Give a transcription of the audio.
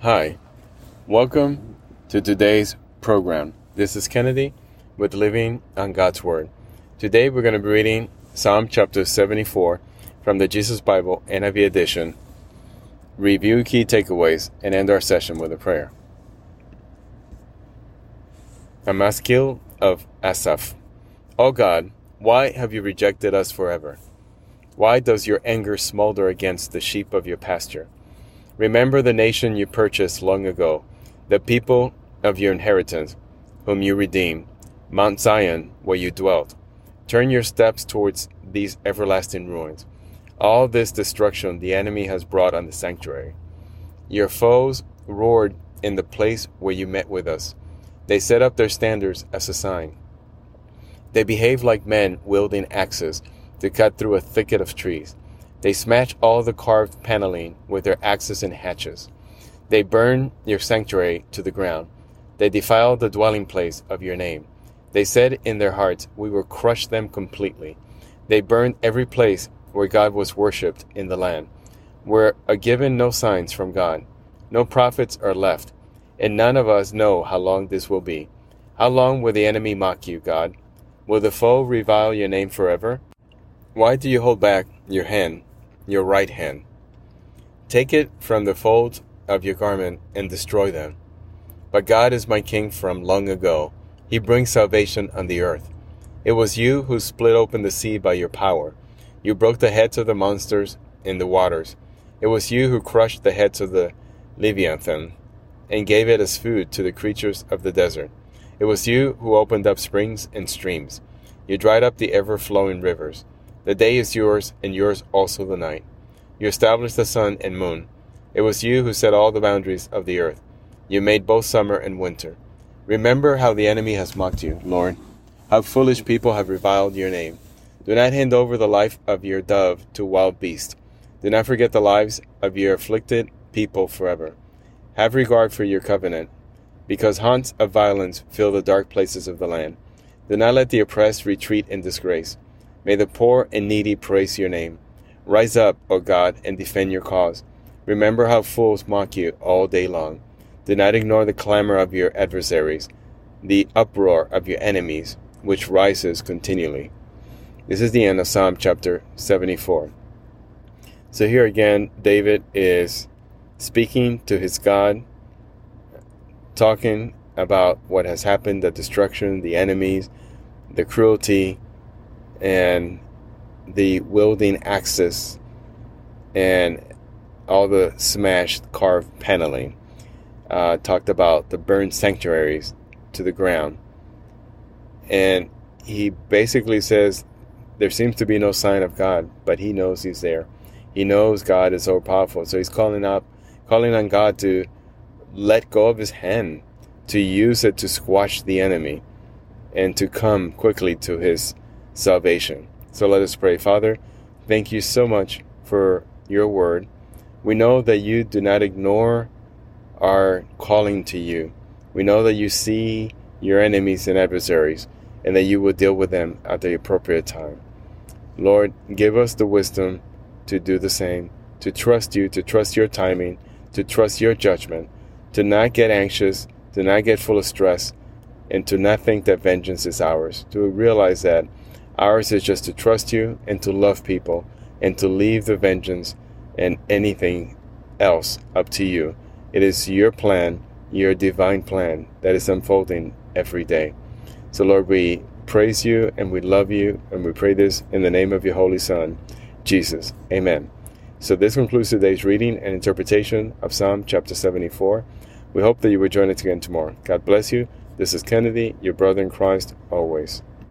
Hi, welcome to today's program. This is Kennedy with Living on God's Word. Today we're going to be reading Psalm chapter 74 from the Jesus Bible NIV edition, review key takeaways, and end our session with a prayer. A Maskil of Asaph. O God, why have you rejected us forever? Why does your anger smolder against the sheep of your pasture? Remember the nation you purchased long ago, the people of your inheritance, whom you redeemed, Mount Zion, where you dwelt. Turn your steps towards these everlasting ruins. All this destruction the enemy has brought on the sanctuary. Your foes roared in the place where you met with us. They set up their standards as a sign. They behave like men wielding axes to cut through a thicket of trees. They smash all the carved paneling with their axes and hatchets. They burn your sanctuary to the ground. They defile the dwelling place of your name. They said in their hearts, We will crush them completely. They burned every place where God was worshipped in the land, where are given no signs from God. No prophets are left, and none of us know how long this will be. How long will the enemy mock you, God? Will the foe revile your name forever? Why do you hold back your hand your right hand. Take it from the folds of your garment and destroy them. But God is my king from long ago. He brings salvation on the earth. It was you who split open the sea by your power. You broke the heads of the monsters in the waters. It was you who crushed the heads of the Leviathan and gave it as food to the creatures of the desert. It was you who opened up springs and streams. You dried up the ever flowing rivers. The day is yours, and yours also the night. You established the sun and moon. It was you who set all the boundaries of the earth. You made both summer and winter. Remember how the enemy has mocked you, Lord, how foolish people have reviled your name. Do not hand over the life of your dove to wild beasts. Do not forget the lives of your afflicted people forever. Have regard for your covenant, because haunts of violence fill the dark places of the land. Do not let the oppressed retreat in disgrace. May the poor and needy praise your name. Rise up, O God, and defend your cause. Remember how fools mock you all day long. Do not ignore the clamor of your adversaries, the uproar of your enemies, which rises continually. This is the end of Psalm chapter 74. So here again, David is speaking to his God, talking about what has happened the destruction, the enemies, the cruelty, and the welding axis and all the smashed carved paneling. Uh, talked about the burned sanctuaries to the ground. And he basically says there seems to be no sign of God, but he knows he's there. He knows God is so powerful. So he's calling up calling on God to let go of his hand, to use it to squash the enemy, and to come quickly to his salvation. So let us pray. Father, thank you so much for your word. We know that you do not ignore our calling to you. We know that you see your enemies and adversaries and that you will deal with them at the appropriate time. Lord, give us the wisdom to do the same, to trust you, to trust your timing, to trust your judgment, to not get anxious, to not get full of stress, and to not think that vengeance is ours, to realize that Ours is just to trust you and to love people and to leave the vengeance and anything else up to you. It is your plan, your divine plan that is unfolding every day. So, Lord, we praise you and we love you and we pray this in the name of your Holy Son, Jesus. Amen. So, this concludes today's reading and interpretation of Psalm chapter 74. We hope that you will join us again tomorrow. God bless you. This is Kennedy, your brother in Christ, always.